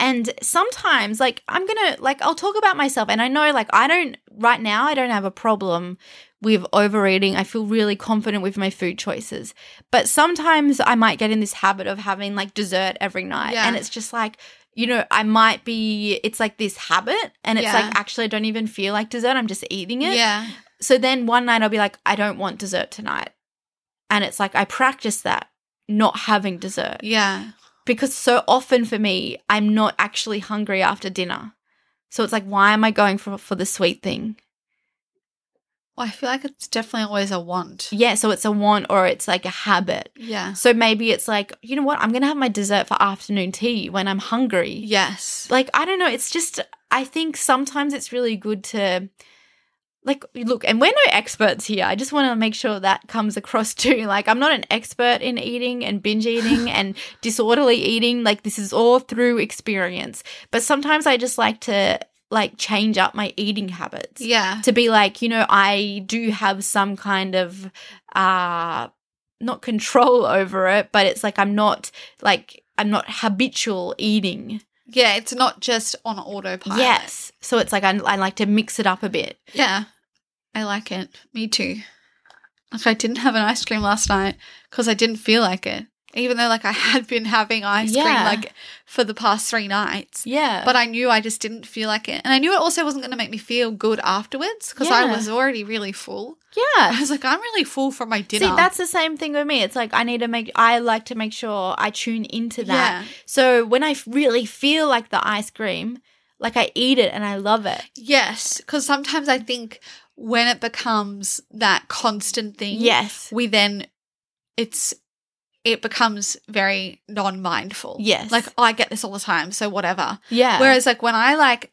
And sometimes, like, I'm gonna, like, I'll talk about myself. And I know, like, I don't, right now, I don't have a problem with overeating. I feel really confident with my food choices. But sometimes I might get in this habit of having, like, dessert every night. Yeah. And it's just like, you know, I might be, it's like this habit. And it's Yeah. like, actually, I don't even feel like dessert. I'm just eating it. Yeah. So then one night I'll be like, I don't want dessert tonight. And it's like, I practice that, not having dessert Yeah. Because so often for me, I'm not actually hungry after dinner. So it's like, why am I going for for the sweet thing? Well, I feel like it's definitely always a want. Yeah, so it's a want or it's like a habit. Yeah. So maybe it's like, you know what? I'm gonna have my dessert for afternoon tea when I'm hungry. Yes. Like I don't know. It's just I think sometimes it's really good to. Like, look, and we're no experts here. I just want to make sure that comes across too. Like, I'm not an expert in eating and binge eating and disorderly eating. Like, this is all through experience. But sometimes I just like to like change up my eating habits Yeah. to be like, you know, I do have some kind of uh not control over it, but it's like I'm not like I'm not habitual eating. Yeah. It's not just on autopilot. Yes. So it's like I, I like to mix it up a bit. Yeah. I like it. Me too. Like I didn't have an ice cream last night because I didn't feel like it. Even though like I had been having ice cream like for the past three nights. Yeah. But I knew I just didn't feel like it. And I knew it also wasn't going to make me feel good afterwards because I was already really full. Yeah. I was like, I'm really full from my dinner. See, that's the same thing with me. It's like I need to make I like to make sure I tune into that. Yeah. So when I really feel like the ice cream, like I eat it and I love it. Yes. Because sometimes I think when it becomes that constant thing, Yes. we then it's it becomes very non-mindful. Yes. Like oh, I get this all the time, so whatever. Yeah. Whereas like when I like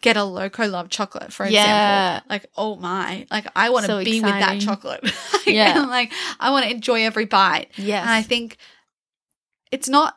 get a loco love chocolate, for Yeah. example, like oh my, like I want to So be with that exciting. chocolate. Yeah. And, like I want to enjoy every bite. yes. And I think it's not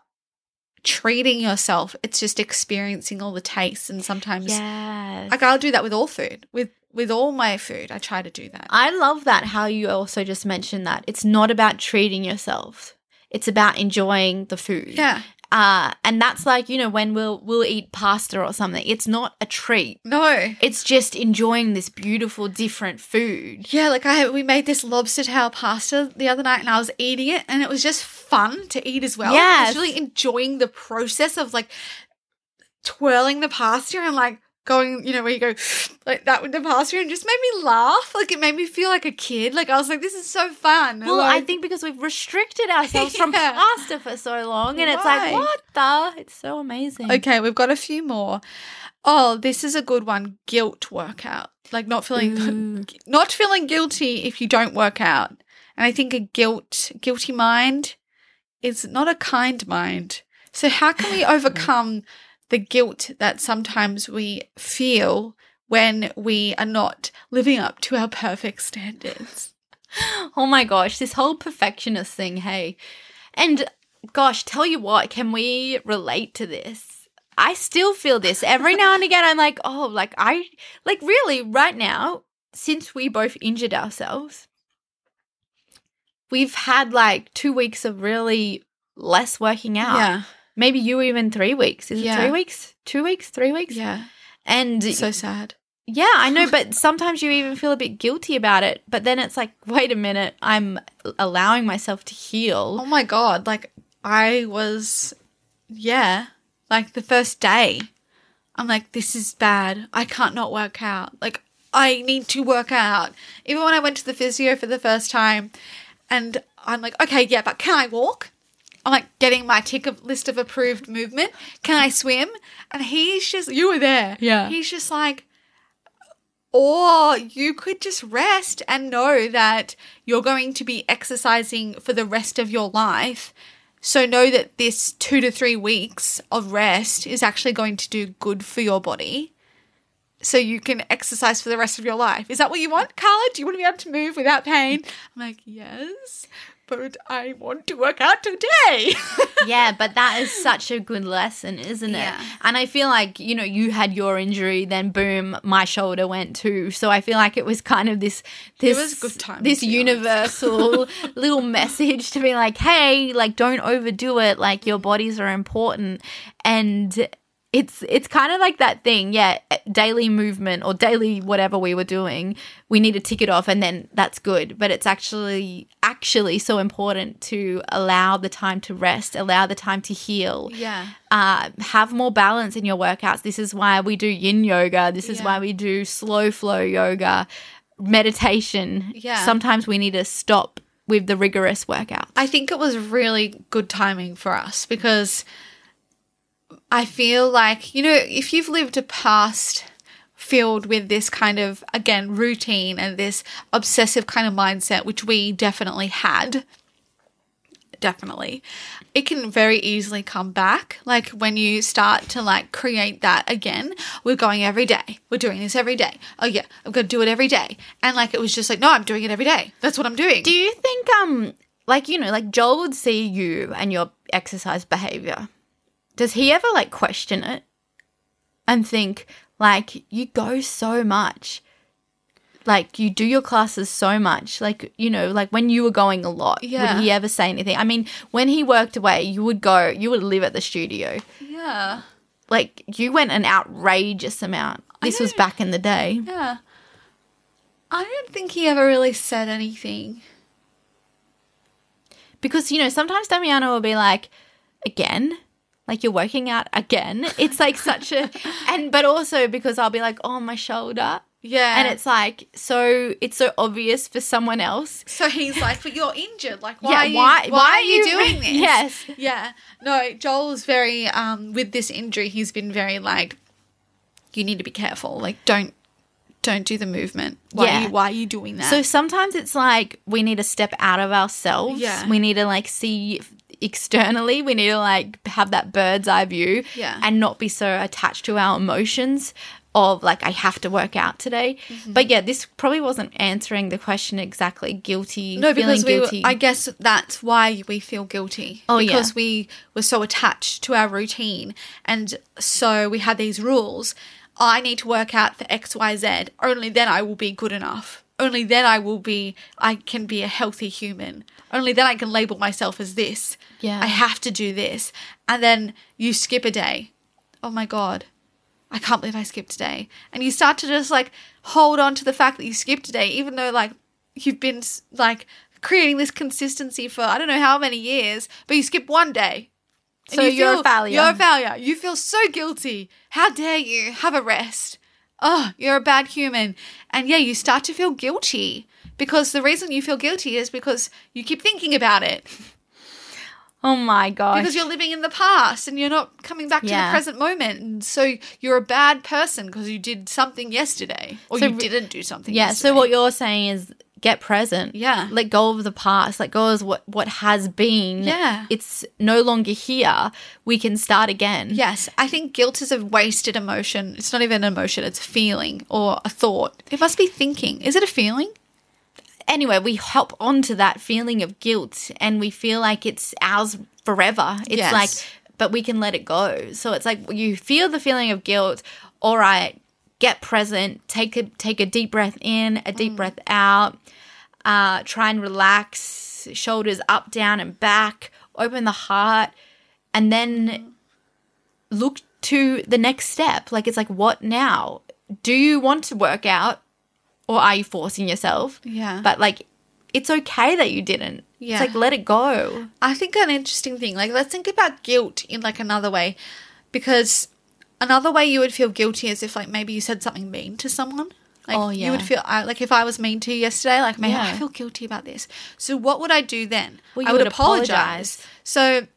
treating yourself, it's just experiencing all the tastes and sometimes yes. like I'll do that with all food. With with all my food, I try to do that. I love that how you also just mentioned that. It's not about treating yourself. It's about enjoying the food. yeah. Uh and that's like, you know, when we'll we'll eat pasta or something. It's not a treat. No. It's just enjoying this beautiful different food. Yeah, like I we made this lobster tail pasta the other night and I was eating it and it was just fun to eat as well. Yeah, I was really enjoying the process of like twirling the pasta and like going, you know, where you go like that with the pasta and just made me laugh. Like it made me feel like a kid. Like I was like, this is so fun. Well, I think because we've restricted ourselves from Yeah. pasta for so long and it's like, what the? It's so amazing. Okay, we've got a few more. Oh, this is a good one. Guilt workout. Like not feeling Ooh. not feeling guilty if you don't work out. And I think a guilt guilty mind is not a kind mind. So how can we overcome the guilt that sometimes we feel when we are not living up to our perfect standards? Oh my gosh, this whole perfectionist thing, hey. And gosh, tell you what, can we relate to this? I still feel this every now and again. I'm like, oh, like I, like really, right now, since we both injured ourselves, we've had like two weeks of really less working out. Maybe you even three weeks. Is it Yeah. three weeks? Two weeks? Three weeks? Yeah. And So sad. yeah, I know, but sometimes you even feel a bit guilty about it. But then it's like, wait a minute, I'm allowing myself to heal. Oh my god, like I was yeah, like the first day. I'm like this is bad. I can't not work out. Like I need to work out. Even when I went to the physio for the first time and I'm like, okay, yeah, but can I walk? I'm like getting my tick of list of approved movement. Can I swim? And he's just you were there. Yeah. He's just like or you could just rest and know that you're going to be exercising for the rest of your life. So know that this two to three weeks of rest is actually going to do good for your body. So you can exercise for the rest of your life. Is that what you want, Carla? Do you want to be able to move without pain? I'm like, yes, but I want to work out today. yeah, but that is such a good lesson, isn't it? Yeah. And I feel like, you know, you had your injury, then boom, my shoulder went too. So I feel like it was kind of this this was good timing, this universal little message to be like, hey, like don't overdo it. Like your bodies are important. And it's it's kind of like that thing, yeah, daily movement or daily whatever we were doing, we need to tick it off and then that's good. But it's actually actually so important to allow the time to rest, allow the time to heal. yeah. Uh, have more balance in your workouts. This is why we do yin yoga. This is Yeah. why we do slow flow yoga, meditation. Yeah. Sometimes we need to stop with the rigorous workout I think it was really good timing for us because I feel like, you know, if you've lived a past filled with this kind of, again, routine and this obsessive kind of mindset, which we definitely had, definitely, it can very easily come back. Like when you start to like create that again, we're going every day. We're doing this every day. Oh yeah, I'm gonna do it every day. And like it was just like, no, I'm doing it every day. That's what I'm doing. Do you think, um, like you know, like Joel would see you and your exercise behavior? Does he ever like question it and think like you go so much, like you do your classes so much, like you know, like when you were going a lot? Yeah. Would he ever say anything? I mean, when he worked away, you would go, you would live at the studio. yeah. Like you went an outrageous amount. This was back in the day. Yeah. I don't think he ever really said anything. because you know sometimes Damiano will be like, again, like you're working out again. It's like such a, and but also because I'll be like, oh my shoulder, Yeah. and it's like so it's so obvious for someone else. so he's like, but you're injured. Like, why, Yeah, are, you, why- why, why are are you you- doing this? Yes. Yeah. No, Joel's very, um, with this injury, he's been very like, you need to be careful. Like, don't, don't do the movement. Why, Yeah. are, you, why are you doing that? So sometimes it's like we need to step out of ourselves. Yeah. We need to like see externally. We need to like have that bird's eye view. Yeah. And not be so attached to our emotions of like I have to work out today. Mm-hmm. But yeah, this probably wasn't answering the question exactly. Guilty. No, feeling because we were. I guess that's why we feel guilty. Oh, yeah. because we were so attached to our routine, and so we had these rules. I need to work out for X, Y, Z. Only then I will be good enough. Only then I will be. I can be a healthy human. Only then I can label myself as this. Yeah. I have to do this, and then you skip a day. Oh my god. I can't believe I skipped today. And you start to just like hold on to the fact that you skipped today, even though like you've been like creating this consistency for I don't know how many years, but you skip one day. And So you you're a failure. You're a failure. You feel so guilty. How dare you have a rest? Oh, you're a bad human. And yeah, you start to feel guilty because the reason you feel guilty is because you keep thinking about it oh my god. because you're living in the past and you're not coming back to the present moment and so you're a bad person because you did something yesterday or So you didn't do something yeah. yesterday. So what you're saying is get present. Yeah. Let go of the past. Let go of what what has been. Yeah. It's no longer here. We can start again. yes i think guilt is a wasted emotion it's not even an emotion it's a feeling or a thought it must be thinking is it a feeling anyway, we hop onto that feeling of guilt and we feel like it's ours forever. It's Yes. like, but we can let it go. So it's like you feel the feeling of guilt. All right, get present. Take a take a deep breath in, a deep breath out. Uh, try and relax. Shoulders up, down, and back. Open the heart, and then look to the next step. Like it's like, what now? Do you want to work out, or are you forcing yourself? Yeah. But like, it's okay that you didn't. Yeah. It's like let it go. I think an interesting thing, like let's think about guilt in like another way, because another way you would feel guilty is if like maybe you said something mean to someone. Like Oh, you would feel I, like if I was mean to you yesterday, like man, I feel guilty about this. So what would I do then? Well, I you would, would apologize. apologize. So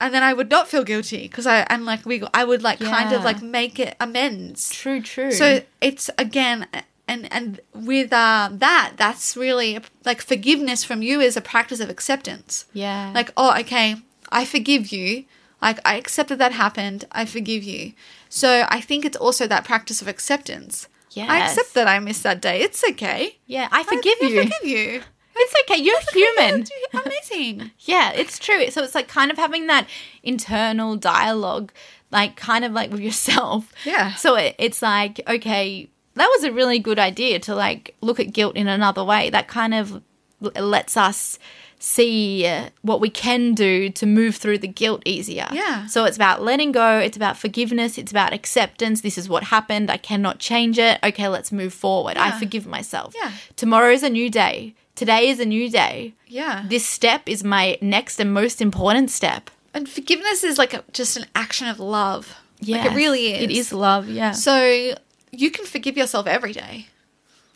and then I would not feel guilty because I and like we I would like kind of like make it amends. True, true. So it's again, and and with uh, that, that's really like forgiveness from you is a practice of acceptance. yeah, Like, oh, okay, I forgive you. Like, I accept that that happened. I forgive you. So I think it's also that practice of acceptance. Yeah. I accept that I missed that day. It's okay. yeah, I forgive I, you. I forgive you. It's okay. You're human. Amazing. Yeah, it's true. So it's like kind of having that internal dialogue, like kind of like with yourself. Yeah. So it, it's like, okay, that was a really good idea to like look at guilt in another way. That kind of lets us see uh, what we can do to move through the guilt easier. Yeah. So it's about letting go, it's about forgiveness, it's about acceptance. This is what happened. I cannot change it. Okay, let's move forward. I forgive myself. Yeah. Tomorrow is a new day. Today is a new day Yeah. this step is my next and most important step. and forgiveness is like a, just an action of love. Like it really is. It is love, yeah. So you can forgive yourself every day.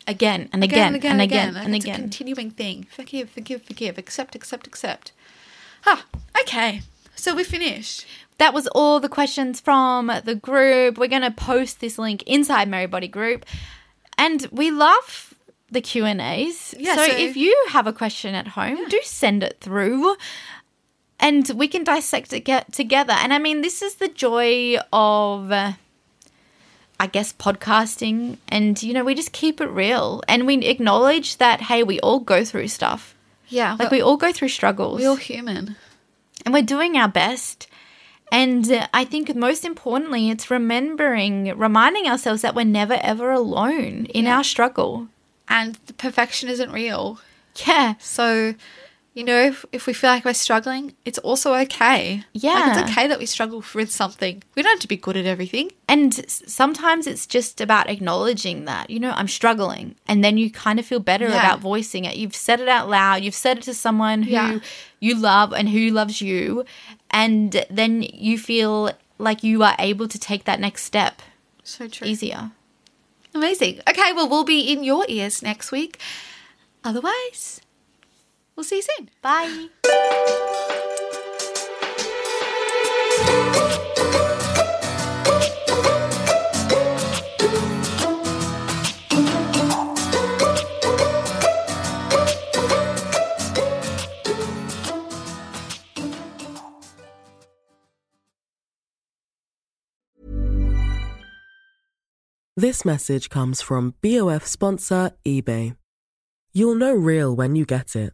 Again and again, and again and again, and it's a continuing thing. Forgive, forgive, forgive. Accept, accept, accept. Ah, okay. So we're finished. That was all the questions from the group. We're going to post this link inside Merrybody Group. And we love the Q&As. Yeah, so, so- if you have a question at home, do send it through. And we can dissect it get together. And I mean, this is the joy of uh, I guess, podcasting. And, you know, we just keep it real. And we acknowledge that, hey, we all go through stuff. Yeah. Like, we all go through struggles. we're all human. and we're doing our best. And uh, I think most importantly, it's remembering, reminding ourselves that we're never ever alone in our struggle. And the perfection isn't real. Yeah. So, you know, if, if we feel like we're struggling, it's also okay. Like, Yeah. it's okay that we struggle with something. We don't have to be good at everything. And sometimes it's just about acknowledging that, you know, I'm struggling. And then you kind of feel better Yeah. about voicing it. You've said it out loud, you've said it to someone who Yeah. you love and who loves you. And then you feel like you are able to take that next step So true. easier. Amazing. Okay, well, we'll be in your ears next week. Otherwise, we'll see you soon. Bye. This message comes from BOF sponsor eBay. You'll know real when you get it.